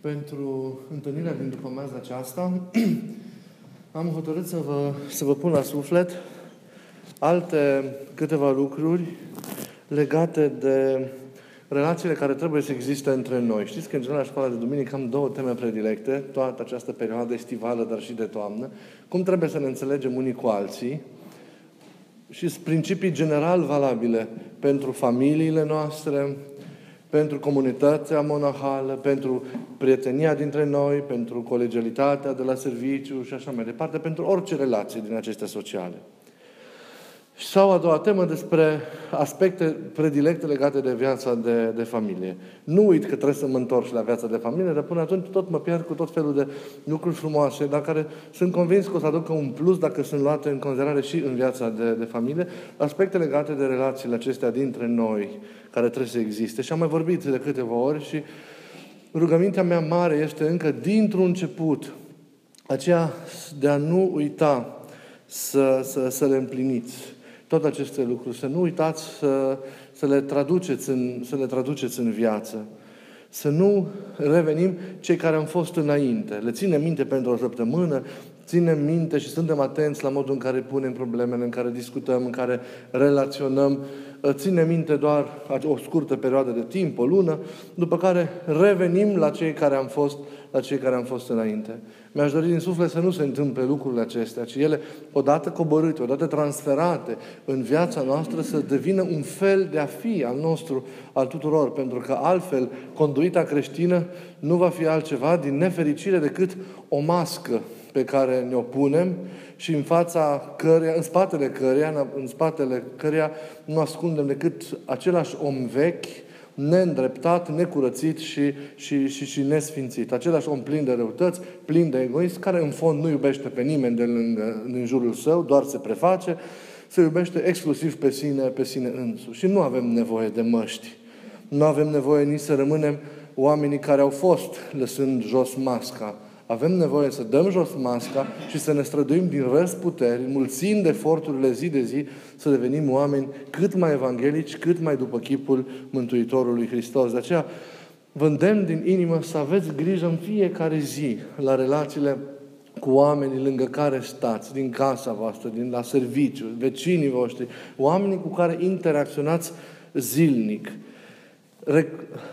pentru întâlnirea din după meaza aceasta, am hotărât să vă, să vă pun la suflet alte câteva lucruri legate de relațiile care trebuie să existe între noi. Știți că, în general, la școala de duminică am două teme predilecte, toată această perioadă estivală, dar și de toamnă. Cum trebuie să ne înțelegem unii cu alții și sunt principii general valabile pentru familiile noastre, pentru comunitatea monahală, pentru prietenia dintre noi, pentru colegialitatea de la serviciu și așa mai departe, pentru orice relație din acestea sociale. Sau a doua temă despre aspecte predilecte legate de viața de, de familie. Nu uit că trebuie să mă întorc la viața de familie, dar până atunci tot mă pierd cu tot felul de lucruri frumoase, dar care sunt convins că o să aducă un plus dacă sunt luate în considerare și în viața de, de familie, aspecte legate de relațiile acestea dintre noi, care trebuie să existe. Și am mai vorbit de câteva ori și rugămintea mea mare este încă dintr-un început, aceea de a nu uita să, să, să le împliniți toate aceste lucruri. Să nu uitați să, să, le, traduceți în, să le traduceți în viață. Să nu revenim cei care am fost înainte. Le ținem minte pentru o săptămână, ținem minte și suntem atenți la modul în care punem problemele, în care discutăm, în care relaționăm. Ținem minte doar o scurtă perioadă de timp, o lună, după care revenim la cei care am fost la cei care am fost înainte. Mi-aș dori din suflet să nu se întâmple lucrurile acestea, ci ele, odată coborâte, odată transferate în viața noastră, să devină un fel de a fi al nostru, al tuturor, pentru că altfel conduita creștină nu va fi altceva din nefericire decât o mască pe care ne-o punem și în fața căreia, în spatele căreia, în spatele căreia nu ascundem decât același om vechi, neîndreptat, necurățit și, și, și, și nesfințit. Același om plin de răutăți, plin de egoism, care în fond nu iubește pe nimeni de lângă, din jurul său, doar se preface, se iubește exclusiv pe sine, pe sine însuși. Și nu avem nevoie de măști. Nu avem nevoie nici să rămânem oamenii care au fost lăsând jos masca, avem nevoie să dăm jos masca și să ne străduim din răsputeri, mulțind eforturile zi de zi, să devenim oameni cât mai evanghelici, cât mai după chipul Mântuitorului Hristos. De aceea, vă îndemn din inimă să aveți grijă în fiecare zi la relațiile cu oamenii lângă care stați, din casa voastră, din la serviciu, vecinii voștri, oamenii cu care interacționați zilnic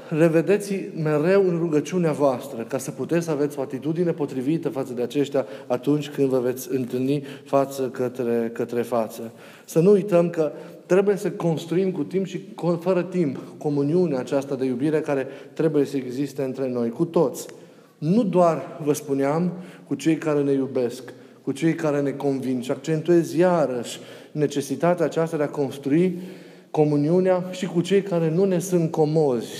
revedeți mereu în rugăciunea voastră, ca să puteți să aveți o atitudine potrivită față de aceștia atunci când vă veți întâlni față către, către față. Să nu uităm că trebuie să construim cu timp și fără timp comuniunea aceasta de iubire care trebuie să existe între noi, cu toți. Nu doar, vă spuneam, cu cei care ne iubesc, cu cei care ne convin și accentuez iarăși necesitatea aceasta de a construi comuniunea și cu cei care nu ne sunt comozi,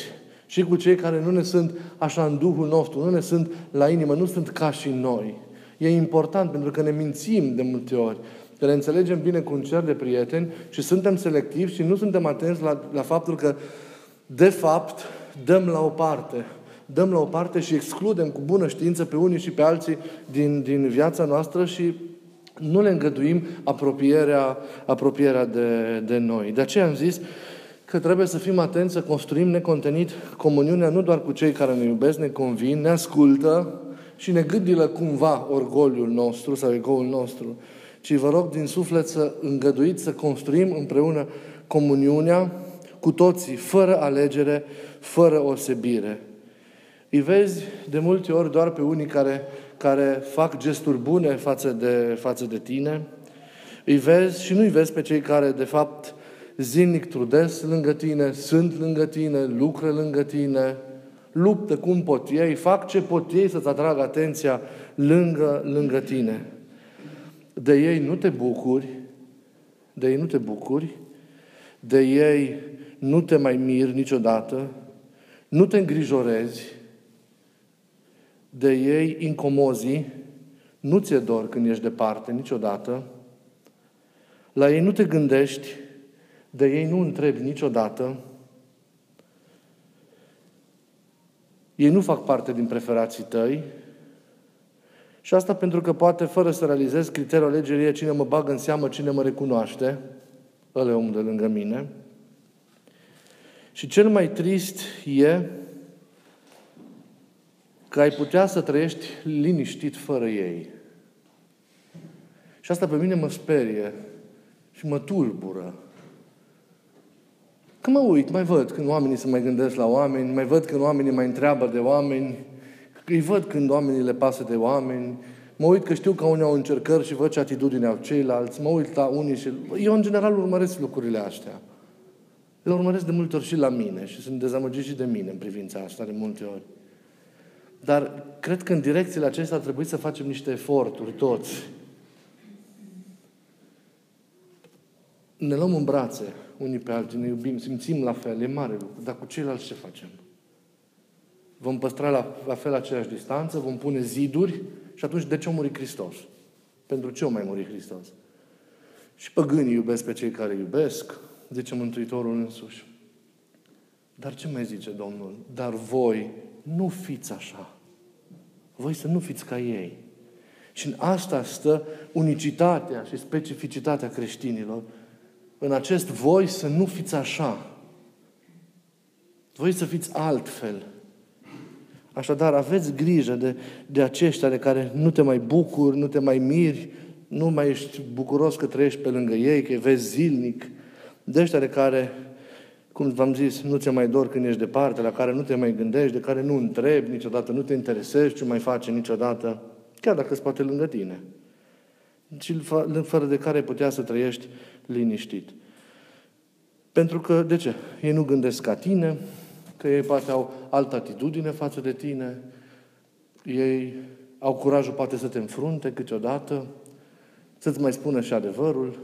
și cu cei care nu ne sunt așa în Duhul nostru, nu ne sunt la inimă, nu sunt ca și noi. E important pentru că ne mințim de multe ori, că ne înțelegem bine cu un cer de prieteni și suntem selectivi și nu suntem atenți la, la faptul că, de fapt, dăm la o parte. Dăm la o parte și excludem cu bună știință pe unii și pe alții din, din viața noastră și nu le îngăduim apropierea, apropierea de, de noi. De aceea am zis că trebuie să fim atenți să construim necontenit comuniunea nu doar cu cei care ne iubesc, ne convin, ne ascultă și ne gândilă cumva orgoliul nostru sau egoul nostru, ci vă rog din suflet să îngăduiți să construim împreună comuniunea cu toții, fără alegere, fără osebire. Îi vezi de multe ori doar pe unii care care fac gesturi bune față de, față de tine, îi vezi și nu-i vezi pe cei care, de fapt, zilnic trudesc lângă tine, sunt lângă tine, lucră lângă tine, luptă cum pot ei, fac ce pot ei să-ți atragă atenția lângă, lângă tine. De ei nu te bucuri, de ei nu te bucuri, de ei nu te mai miri niciodată, nu te îngrijorezi, de ei incomozii, nu ți-e dor când ești departe niciodată, la ei nu te gândești, de ei nu întrebi niciodată, ei nu fac parte din preferații tăi, și asta pentru că poate, fără să realizezi criteriul alegerii, cine mă bagă în seamă, cine mă recunoaște, ăla e omul de lângă mine. Și cel mai trist e că ai putea să trăiești liniștit fără ei. Și asta pe mine mă sperie și mă tulbură. Că mă uit, mai văd când oamenii se mai gândesc la oameni, mai văd când oamenii mai întreabă de oameni, îi văd când oamenii le pasă de oameni, mă uit că știu că unii au încercări și văd ce atitudine au ceilalți, mă uit la unii și... Eu, în general, urmăresc lucrurile astea. Le urmăresc de multe ori și la mine și sunt dezamăgit și de mine în privința asta de multe ori. Dar cred că în direcțiile acestea ar trebui să facem niște eforturi toți. Ne luăm în brațe unii pe alții, ne iubim, simțim la fel, e mare lucru. Dar cu ceilalți ce facem? Vom păstra la, la fel aceeași distanță, vom pune ziduri și atunci de ce a murit Hristos? Pentru ce a mai murit Hristos? Și păgânii iubesc pe cei care iubesc, zice Mântuitorul însuși. Dar ce mai zice Domnul? Dar voi nu fiți așa. Voi să nu fiți ca ei. Și în asta stă unicitatea și specificitatea creștinilor. În acest voi să nu fiți așa. Voi să fiți altfel. Așadar, aveți grijă de, de aceștia de care nu te mai bucuri, nu te mai miri, nu mai ești bucuros că trăiești pe lângă ei, că îi vezi zilnic. De ăștia de care, cum v-am zis, nu ți mai dor când ești departe, la care nu te mai gândești, de care nu întrebi niciodată, nu te interesezi ce mai face niciodată, chiar dacă îți poate lângă tine. Și fără de care putea să trăiești liniștit. Pentru că, de ce? Ei nu gândesc ca tine, că ei poate au altă atitudine față de tine, ei au curajul poate să te înfrunte câteodată, să-ți mai spună și adevărul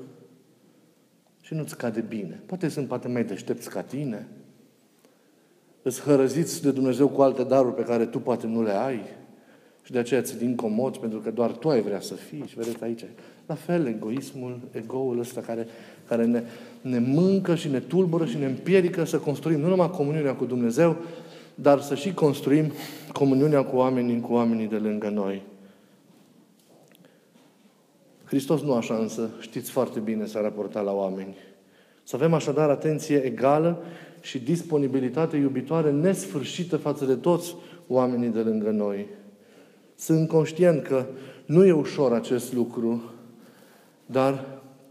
și nu-ți cade bine. Poate sunt poate mai deștepți ca tine, îți hărăziți de Dumnezeu cu alte daruri pe care tu poate nu le ai și de aceea ți-i incomod pentru că doar tu ai vrea să fii. Și vedeți aici, la fel, egoismul, egoul ăsta care, care ne, ne mâncă și ne tulbură și ne împiedică să construim nu numai comuniunea cu Dumnezeu, dar să și construim comuniunea cu oamenii, cu oamenii de lângă noi. Hristos nu așa însă, știți foarte bine, s-a raportat la oameni. Să avem așadar atenție egală și disponibilitate iubitoare nesfârșită față de toți oamenii de lângă noi. Sunt conștient că nu e ușor acest lucru, dar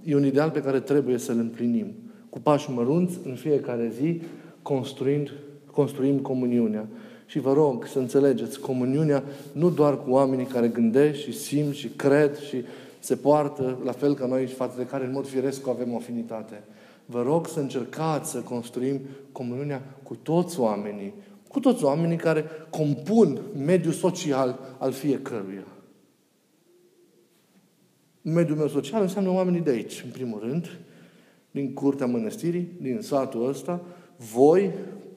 e un ideal pe care trebuie să-l împlinim. Cu pași mărunți, în fiecare zi, construind, construim comuniunea. Și vă rog să înțelegeți, comuniunea nu doar cu oamenii care gândesc și simt și cred și se poartă la fel ca noi și față de care în mod firesc avem o afinitate. Vă rog să încercați să construim comuniunea cu toți oamenii, cu toți oamenii care compun mediul social al fiecăruia. Mediul meu social înseamnă oamenii de aici, în primul rând, din curtea mănăstirii, din satul ăsta, voi,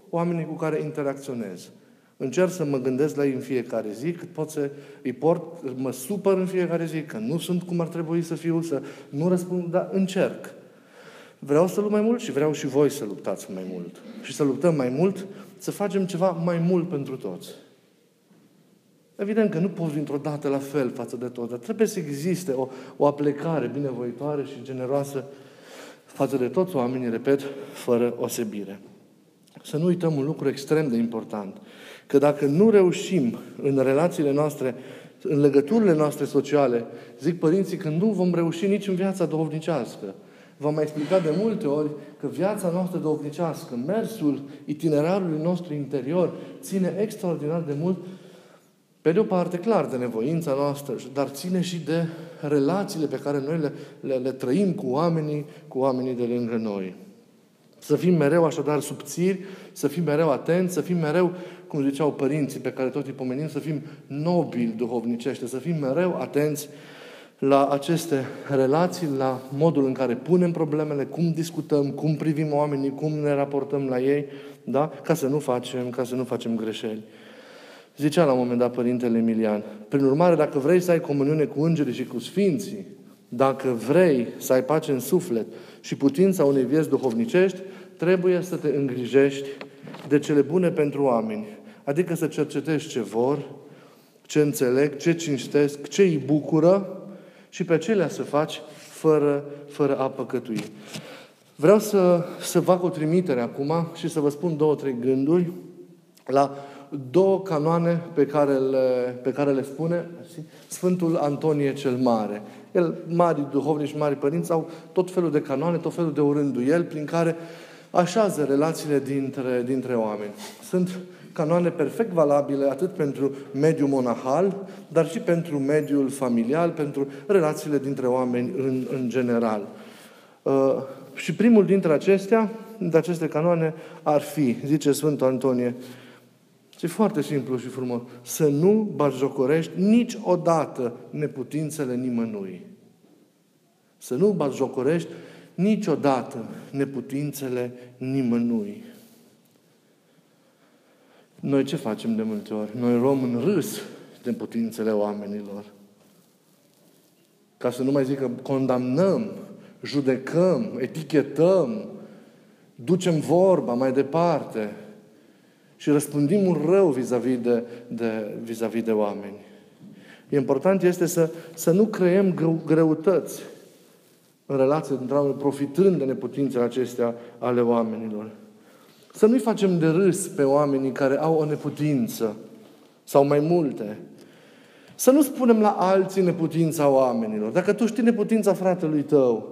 oamenii cu care interacționez. Încerc să mă gândesc la ei în fiecare zi, cât pot să îi port, mă supăr în fiecare zi, că nu sunt cum ar trebui să fiu, să nu răspund, dar încerc. Vreau să lupt mai mult și vreau și voi să luptați mai mult. Și să luptăm mai mult, să facem ceva mai mult pentru toți. Evident că nu poți dintr-o dată la fel față de tot, dar trebuie să existe o, o aplecare binevoitoare și generoasă față de toți oamenii, repet, fără osebire. Să nu uităm un lucru extrem de important, că dacă nu reușim în relațiile noastre, în legăturile noastre sociale, zic părinții că nu vom reuși nici în viața duhovnicească. V-am mai explicat de multe ori că viața noastră duhovnicească, mersul itinerarului nostru interior, ține extraordinar de mult pe de o parte, clar, de nevoința noastră, dar ține și de relațiile pe care noi le, le, le trăim cu oamenii, cu oamenii de lângă noi. Să fim mereu așadar subțiri, să fim mereu atenți, să fim mereu, cum ziceau părinții pe care tot îi pomenim, să fim nobili duhovnicește, să fim mereu atenți la aceste relații, la modul în care punem problemele, cum discutăm, cum privim oamenii, cum ne raportăm la ei, da? ca să nu facem, ca să nu facem greșeli. Zicea la un moment dat Părintele Emilian, prin urmare, dacă vrei să ai comuniune cu îngerii și cu sfinții, dacă vrei să ai pace în suflet și putința unei vieți duhovnicești, trebuie să te îngrijești de cele bune pentru oameni. Adică să cercetezi ce vor, ce înțeleg, ce cinstesc, ce îi bucură și pe acelea să faci fără, fără a păcătui. Vreau să, să fac o trimitere acum și să vă spun două, trei gânduri la două canoane pe care le, pe care le spune Sfântul Antonie cel Mare. El, mari duhovnici și mari părinți, au tot felul de canoane, tot felul de orânduieli prin care așează relațiile dintre, dintre oameni. Sunt canoane perfect valabile atât pentru mediul monahal, dar și pentru mediul familial, pentru relațiile dintre oameni în, în general. Uh, și primul dintre acestea, dintre aceste canoane, ar fi, zice Sfântul Antonie, e foarte simplu și frumos, să nu batjocorești niciodată neputințele nimănui. Să nu batjocorești niciodată neputințele nimănui. Noi ce facem de multe ori? Noi luăm în râs de putințele oamenilor. Ca să nu mai zic că condamnăm, judecăm, etichetăm, ducem vorba mai departe și răspândim un rău vis-a-vis de, de, vis-a-vis de oameni. Important este să, să nu creăm greu, greutăți în relație dintre oameni, profitând de neputințele acestea ale oamenilor. Să nu-i facem de râs pe oamenii care au o neputință sau mai multe. Să nu spunem la alții neputința oamenilor. Dacă tu știi neputința fratelui tău,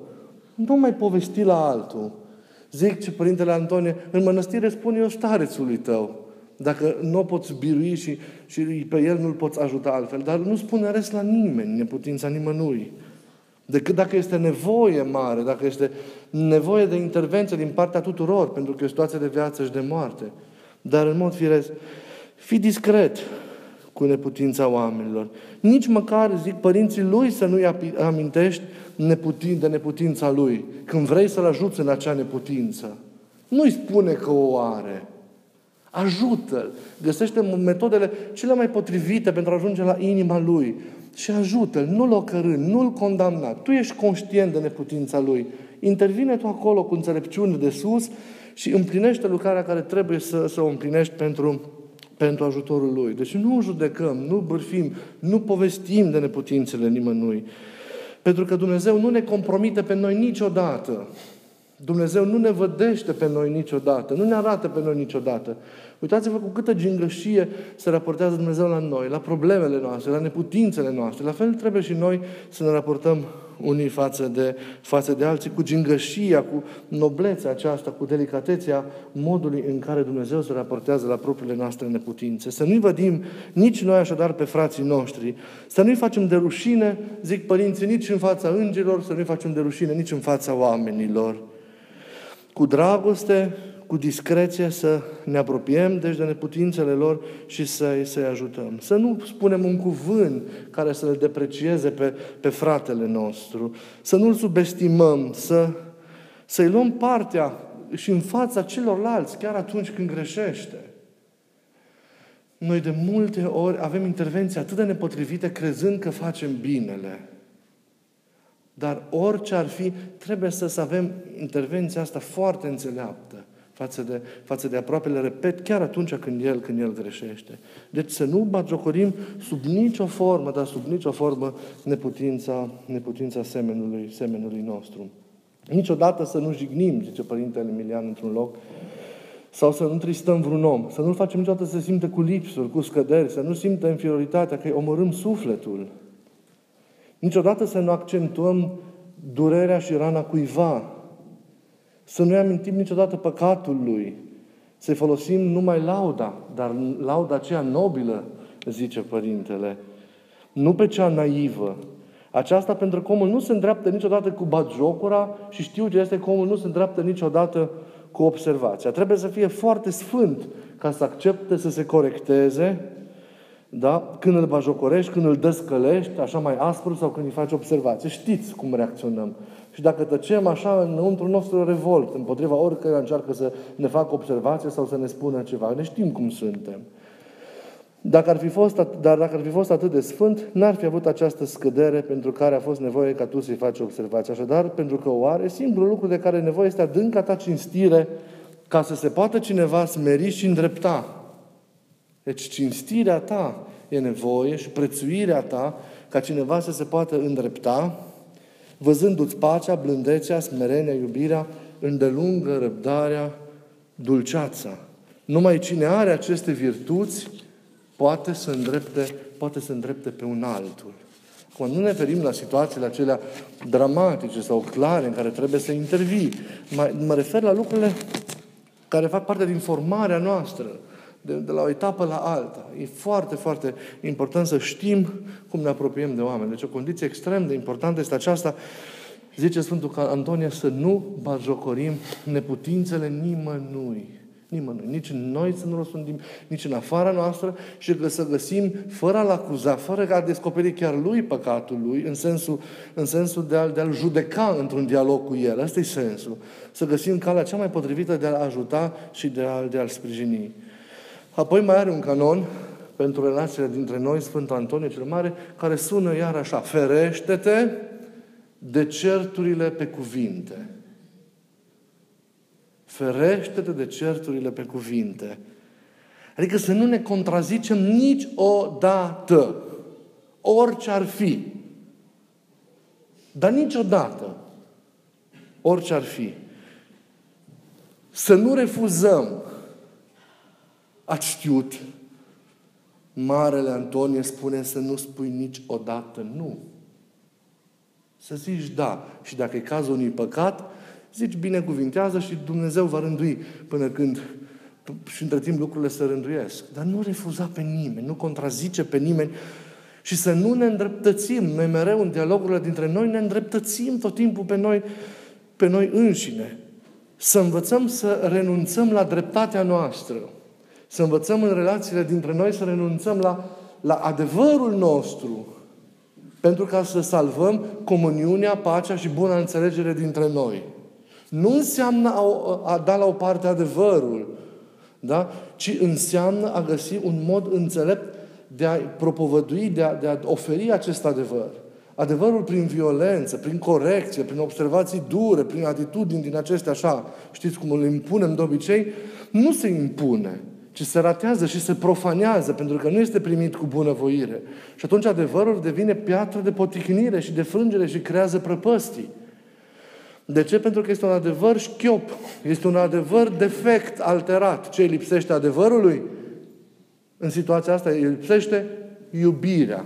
nu mai povesti la altul. Zic ce Părintele Antonie, în mănăstire spune eu starețului tău. Dacă nu o poți birui și, și pe el nu-l poți ajuta altfel. Dar nu spune rest la nimeni, neputința nimănui decât dacă este nevoie mare, dacă este nevoie de intervenție din partea tuturor, pentru că e o situație de viață și de moarte. Dar în mod firesc, fi discret cu neputința oamenilor. Nici măcar, zic, părinții lui să nu-i amintești neputin, de neputința lui, când vrei să-l ajuți în acea neputință. Nu-i spune că o are. Ajută-l. Găsește metodele cele mai potrivite pentru a ajunge la inima lui și ajută-l, nu-l ocărâ, nu-l condamna. Tu ești conștient de neputința lui. Intervine tu acolo cu înțelepciune de sus și împlinește lucrarea care trebuie să, să o împlinești pentru, pentru ajutorul lui. Deci nu judecăm, nu bârfim, nu povestim de neputințele nimănui. Pentru că Dumnezeu nu ne compromite pe noi niciodată. Dumnezeu nu ne vădește pe noi niciodată, nu ne arată pe noi niciodată. Uitați-vă cu câtă gingășie se raportează Dumnezeu la noi, la problemele noastre, la neputințele noastre. La fel trebuie și noi să ne raportăm unii față de, față de alții, cu gingășia, cu noblețea aceasta, cu delicatețea modului în care Dumnezeu se raportează la propriile noastre neputințe. Să nu-i vădim nici noi așadar pe frații noștri, să nu-i facem de rușine, zic părinții, nici în fața îngerilor, să nu-i facem de rușine nici în fața oamenilor. Cu dragoste, cu discreție să ne apropiem, deci de neputințele lor și să-i, să ajutăm. Să nu spunem un cuvânt care să le deprecieze pe, pe fratele nostru, să nu-l subestimăm, să, să-i luăm partea și în fața celorlalți, chiar atunci când greșește. Noi de multe ori avem intervenții atât de nepotrivite crezând că facem binele. Dar orice ar fi, trebuie să, să avem intervenția asta foarte înțeleaptă față de, față de aproapele, repet, chiar atunci când el, când el greșește. Deci să nu batjocorim sub nicio formă, dar sub nicio formă neputința, neputința semenului, semenului nostru. Niciodată să nu jignim, zice Părintele Emilian într-un loc, sau să nu tristăm vreun om, să nu-l facem niciodată să se simte cu lipsuri, cu scăderi, să nu simtă inferioritatea, că îi omorâm sufletul. Niciodată să nu accentuăm durerea și rana cuiva, să nu-i amintim niciodată păcatul lui. Să-i folosim numai lauda, dar lauda aceea nobilă, zice Părintele. Nu pe cea naivă. Aceasta pentru că omul nu se îndreaptă niciodată cu batjocura și știu ce este că omul nu se îndreaptă niciodată cu observația. Trebuie să fie foarte sfânt ca să accepte să se corecteze, da? când îl bajocorești, când îl descălești, așa mai aspru sau când îi faci observație. Știți cum reacționăm. Și dacă tăcem așa înăuntru nostru revolt, împotriva oricăruia încearcă să ne facă observație sau să ne spună ceva, ne știm cum suntem. Dacă ar fi fost, dar dacă ar fi fost atât de sfânt, n-ar fi avut această scădere pentru care a fost nevoie ca tu să-i faci observație. Așadar, pentru că o are, singurul lucru de care nevoie este adânca ta cinstire ca să se poată cineva smeri și îndrepta. Deci cinstirea ta e nevoie și prețuirea ta ca cineva să se poată îndrepta văzându-ți pacea, blândețea, smerenia, iubirea, îndelungă răbdarea, dulceața, Numai cine are aceste virtuți poate să îndrepte, poate să îndrepte pe un altul. Acum, nu ne ferim la situațiile acelea dramatice sau clare în care trebuie să intervii. Mă, mă refer la lucrurile care fac parte din formarea noastră, de, de la o etapă la alta. E foarte, foarte important să știm cum ne apropiem de oameni. Deci o condiție extrem de importantă este aceasta, zice Sfântul Antonie, să nu bajocorim neputințele nimănui nimănui. Nici noi să nu răspundim, nici în afara noastră și că să găsim, fără a-l acuza, fără a descoperi chiar lui păcatul lui, în sensul, în sensul de, a-l, de a-l judeca într-un dialog cu el. Asta e sensul. Să găsim calea cea mai potrivită de a-l ajuta și de, a, de a-l sprijini. Apoi mai are un canon pentru relațiile dintre noi, Sfântul Antonie cel Mare, care sună iar așa, ferește-te de certurile pe cuvinte. Ferește-te de certurile pe cuvinte. Adică să nu ne contrazicem niciodată. Orice ar fi. Dar niciodată. Orice ar fi. Să nu refuzăm. Ați știut. Marele Antonie spune să nu spui niciodată nu. Să zici da. Și dacă e cazul unui păcat, zici binecuvintează și Dumnezeu va rândui până când și între timp lucrurile se rânduiesc. Dar nu refuza pe nimeni, nu contrazice pe nimeni și să nu ne îndreptățim. Noi mereu în dialogurile dintre noi ne îndreptățim tot timpul pe noi, pe noi înșine. Să învățăm să renunțăm la dreptatea noastră. Să învățăm în relațiile dintre noi să renunțăm la, la adevărul nostru. Pentru ca să salvăm comuniunea, pacea și buna înțelegere dintre noi. Nu înseamnă a, a da la o parte adevărul, da? ci înseamnă a găsi un mod înțelept de a propovădui, de a, de a oferi acest adevăr. Adevărul prin violență, prin corecție, prin observații dure, prin atitudini din acestea așa, știți cum îl impunem de obicei, nu se impune, ci se ratează și se profanează, pentru că nu este primit cu bunăvoire. Și atunci adevărul devine piatră de poticnire și de frângere și creează prăpăstii. De ce? Pentru că este un adevăr șchiop. Este un adevăr defect, alterat. Ce lipsește adevărului? În situația asta îi lipsește iubirea.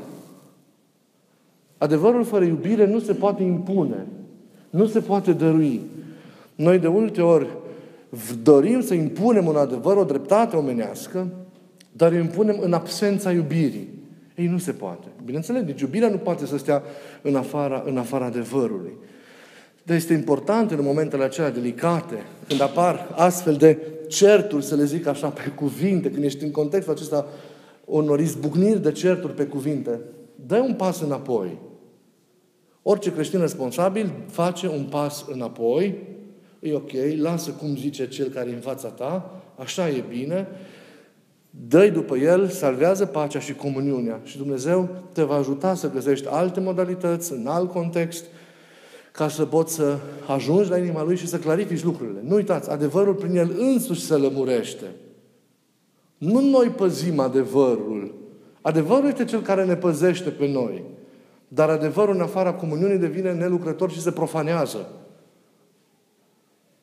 Adevărul fără iubire nu se poate impune. Nu se poate dărui. Noi de multe ori dorim să impunem un adevăr, o dreptate omenească, dar o impunem în absența iubirii. Ei, nu se poate. Bineînțeles, deci iubirea nu poate să stea în afara, în afara adevărului. Dar este important în momentele acelea delicate, când apar astfel de certuri, să le zic așa, pe cuvinte, când ești în contextul acesta unor izbucniri de certuri pe cuvinte, dă un pas înapoi. Orice creștin responsabil face un pas înapoi, e ok, lasă cum zice cel care e în fața ta, așa e bine, dă după el, salvează pacea și comuniunea. Și Dumnezeu te va ajuta să găsești alte modalități, în alt context, ca să poți să ajungi la inima Lui și să clarifici lucrurile. Nu uitați, adevărul prin El însuși se lămurește. Nu noi păzim adevărul. Adevărul este cel care ne păzește pe noi. Dar adevărul în afara comuniunii devine nelucrător și se profanează.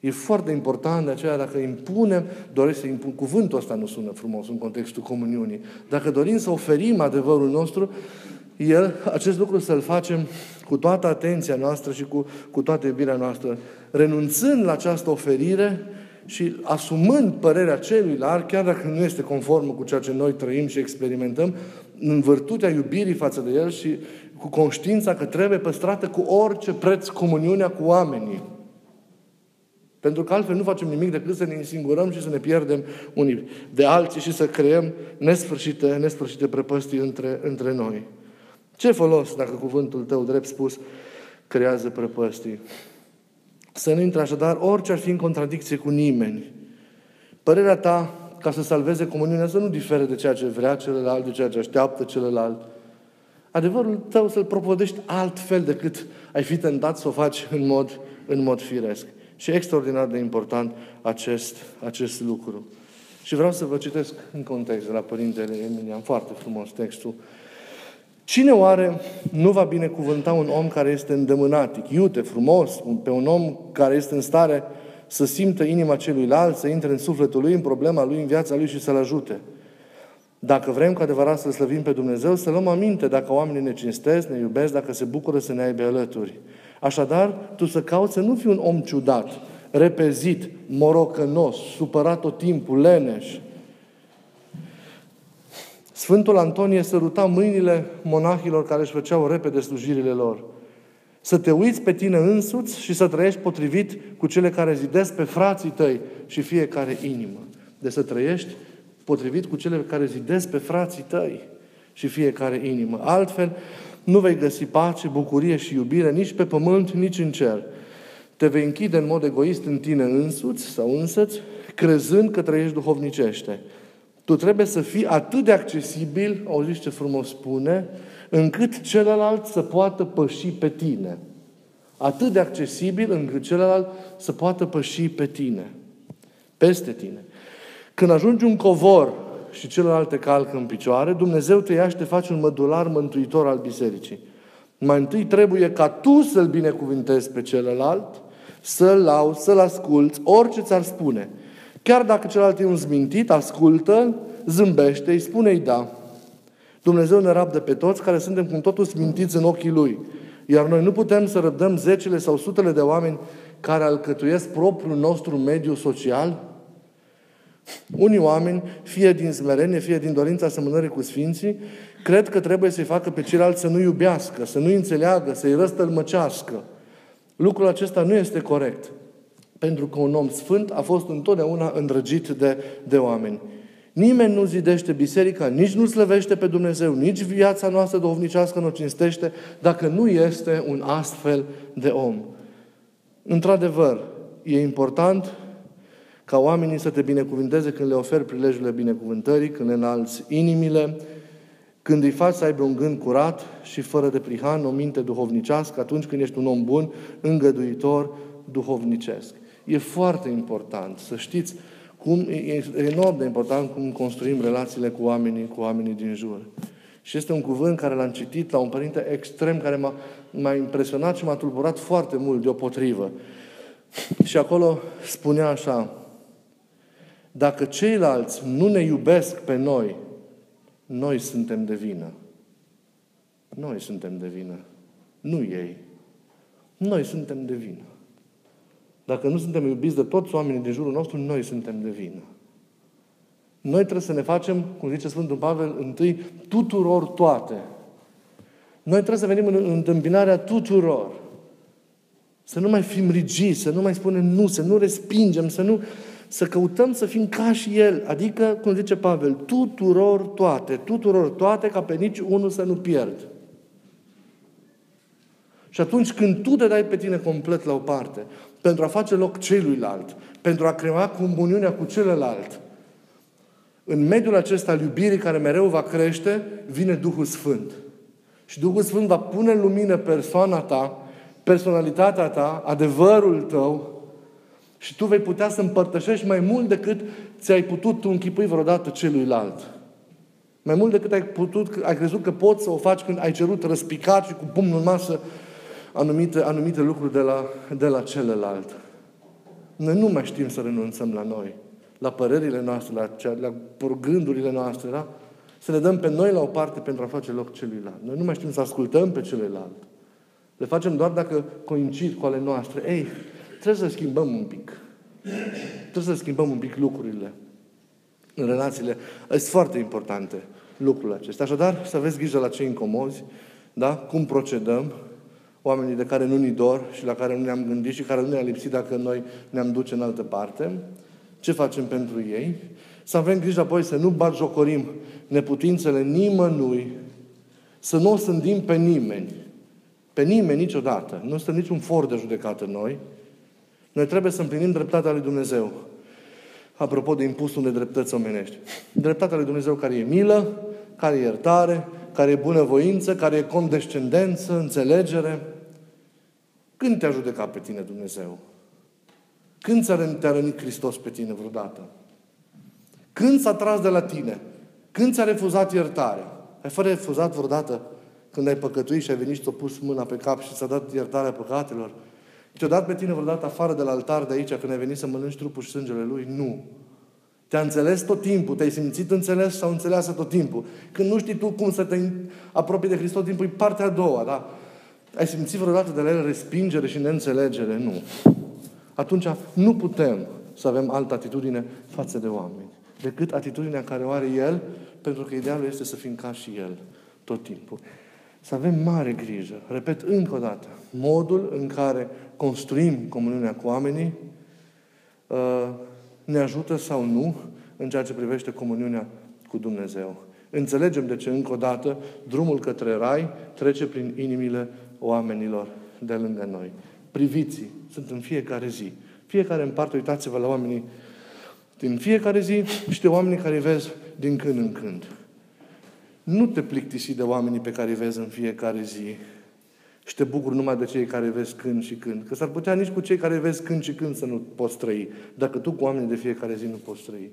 E foarte important de aceea dacă impunem, doresc să impun, cuvântul ăsta nu sună frumos în contextul comuniunii. Dacă dorim să oferim adevărul nostru, el, acest lucru să-l facem cu toată atenția noastră și cu, cu toată iubirea noastră, renunțând la această oferire și asumând părerea celuilalt, chiar dacă nu este conformă cu ceea ce noi trăim și experimentăm, în vârtutea iubirii față de El și cu conștiința că trebuie păstrată cu orice preț comuniunea cu oamenii. Pentru că altfel nu facem nimic decât să ne însingurăm și să ne pierdem unii de alții și să creăm nesfârșite, nesfârșite prăpăstii între, între noi. Ce folos dacă cuvântul tău, drept spus, creează prăpăstii? Să nu intre așadar orice ar fi în contradicție cu nimeni. Părerea ta ca să salveze comuniunea să nu difere de ceea ce vrea celălalt, de ceea ce așteaptă celălalt. Adevărul tău să-l propodești altfel decât ai fi tentat să o faci în mod, în mod firesc. Și e extraordinar de important acest, acest lucru. Și vreau să vă citesc în context de la Părintele Emilian, foarte frumos textul. Cine oare nu va binecuvânta un om care este îndemânatic, iute, frumos, pe un om care este în stare să simtă inima celuilalt, să intre în sufletul lui, în problema lui, în viața lui și să-l ajute. Dacă vrem cu adevărat să slăvim pe Dumnezeu, să luăm aminte dacă oamenii ne cinstesc, ne iubesc, dacă se bucură să ne aibă alături. Așadar, tu să cauți să nu fii un om ciudat, repezit, morocănos, supărat tot timpul, leneș. Sfântul Antonie săruta mâinile monahilor care își făceau repede slujirile lor. Să te uiți pe tine însuți și să trăiești potrivit cu cele care zidesc pe frații tăi și fiecare inimă. De să trăiești potrivit cu cele care zidesc pe frații tăi și fiecare inimă. Altfel, nu vei găsi pace, bucurie și iubire nici pe pământ, nici în cer. Te vei închide în mod egoist în tine însuți sau însăți, crezând că trăiești duhovnicește. Tu trebuie să fii atât de accesibil, auziți ce frumos spune, încât celălalt să poată păși pe tine. Atât de accesibil încât celălalt să poată păși pe tine. Peste tine. Când ajungi un covor și celălalt te calcă în picioare, Dumnezeu te ia și te face un mădular mântuitor al bisericii. Mai întâi trebuie ca tu să-l binecuvintezi pe celălalt, să-l lauzi, să-l asculți, orice ți-ar spune. Chiar dacă celălalt e un zmintit, ascultă, zâmbește, îi spune-i da. Dumnezeu ne rabdă pe toți care suntem cum totul smintiți în ochii Lui. Iar noi nu putem să răbdăm zecile sau sutele de oameni care alcătuiesc propriul nostru mediu social, unii oameni, fie din smerenie, fie din dorința asemănării cu Sfinții, cred că trebuie să-i facă pe ceilalți să nu iubească, să nu înțeleagă, să-i răstălmăcească. Lucrul acesta nu este corect. Pentru că un om sfânt a fost întotdeauna îndrăgit de, de oameni. Nimeni nu zidește biserica, nici nu slăvește pe Dumnezeu, nici viața noastră duhovnicească nu cinstește dacă nu este un astfel de om. Într-adevăr, e important ca oamenii să te binecuvânteze când le oferi prilejurile binecuvântării, când le înalți inimile, când îi faci să aibă un gând curat și fără de prihan, o minte duhovnicească, atunci când ești un om bun, îngăduitor, duhovnicesc. E foarte important să știți cum, e enorm de important cum construim relațiile cu oamenii, cu oamenii din jur. Și este un cuvânt care l-am citit la un părinte extrem care m-a, m-a impresionat și m-a tulburat foarte mult deopotrivă. Și acolo spunea așa, dacă ceilalți nu ne iubesc pe noi, noi suntem de vină. Noi suntem de vină. Nu ei. Noi suntem de vină. Dacă nu suntem iubiți de toți oamenii din jurul nostru, noi suntem de vină. Noi trebuie să ne facem, cum zice Sfântul Pavel, întâi tuturor toate. Noi trebuie să venim în întâmpinarea tuturor. Să nu mai fim rigizi, să nu mai spunem nu, să nu respingem, să nu să căutăm să fim ca și El, adică, cum zice Pavel, tuturor toate, tuturor toate, ca pe nici unul să nu pierd. Și atunci când tu te dai pe tine complet la o parte, pentru a face loc celuilalt, pentru a crea comuniunea cu celălalt, în mediul acesta al iubirii care mereu va crește, vine Duhul Sfânt. Și Duhul Sfânt va pune în lumină persoana ta, personalitatea ta, adevărul tău, și tu vei putea să împărtășești mai mult decât ți-ai putut tu închipui vreodată celuilalt. Mai mult decât ai, putut, ai crezut că poți să o faci când ai cerut răspicat și cu pumnul în masă anumite, anumite lucruri de la, de la celălalt. Noi nu mai știm să renunțăm la noi, la părerile noastre, la, cea, la gândurile noastre, da? Să ne dăm pe noi la o parte pentru a face loc celuilalt. Noi nu mai știm să ascultăm pe celălalt. Le facem doar dacă coincid cu ale noastre. Ei, Trebuie să schimbăm un pic. Trebuie să schimbăm un pic lucrurile în relațiile. Sunt foarte importante lucrurile acestea. Așadar, să aveți grijă la cei incomozi, da? cum procedăm, oamenii de care nu ni dor și la care nu ne-am gândit și care nu ne-a lipsit dacă noi ne-am duce în altă parte, ce facem pentru ei, să avem grijă apoi să nu jocorim neputințele nimănui, să nu o sândim pe nimeni, pe nimeni niciodată. Nu este niciun for de judecată noi, noi trebuie să împlinim dreptatea lui Dumnezeu. Apropo de impusul de dreptăți omenești. Dreptatea lui Dumnezeu care e milă, care e iertare, care e bunăvoință, care e condescendență, înțelegere. Când te-a judecat pe tine Dumnezeu? Când ți-a rănit Hristos pe tine vreodată? Când s-a tras de la tine? Când ți-a refuzat iertarea? Ai fără refuzat vreodată când ai păcătuit și ai venit și ți-a pus mâna pe cap și ți-a dat iertarea păcatelor? Te-a dat pe tine vreodată afară de la altar de aici când ai venit să mănânci trupul și sângele Lui? Nu. Te-a înțeles tot timpul, te-ai simțit înțeles sau înțeleasă tot timpul. Când nu știi tu cum să te apropii de Hristos, timpul e partea a doua, da? Ai simțit vreodată de la El respingere și neînțelegere? Nu. Atunci nu putem să avem altă atitudine față de oameni decât atitudinea care o are El, pentru că idealul este să fim ca și El tot timpul. Să avem mare grijă. Repet încă o dată. Modul în care construim comuniunea cu oamenii uh, ne ajută sau nu în ceea ce privește comuniunea cu Dumnezeu. Înțelegem de ce, încă o dată, drumul către Rai trece prin inimile oamenilor de lângă noi. Priviții sunt în fiecare zi. Fiecare în parte, uitați-vă la oamenii din fiecare zi și de oamenii care îi vezi din când în când. Nu te plictisi de oamenii pe care îi vezi în fiecare zi și te bucuri numai de cei care vezi când și când. Că s-ar putea nici cu cei care vezi când și când să nu poți trăi, dacă tu cu oamenii de fiecare zi nu poți trăi.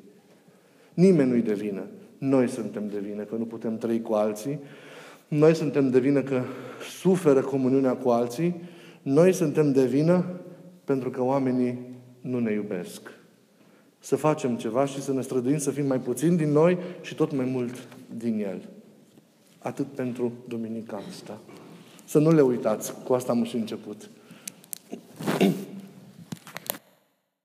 Nimeni nu-i de vină. Noi suntem de vină că nu putem trăi cu alții. Noi suntem de vină că suferă comuniunea cu alții. Noi suntem de vină pentru că oamenii nu ne iubesc. Să facem ceva și să ne străduim să fim mai puțin din noi și tot mai mult din El. Atât pentru Duminica asta. Să nu le uitați. Cu asta am și început.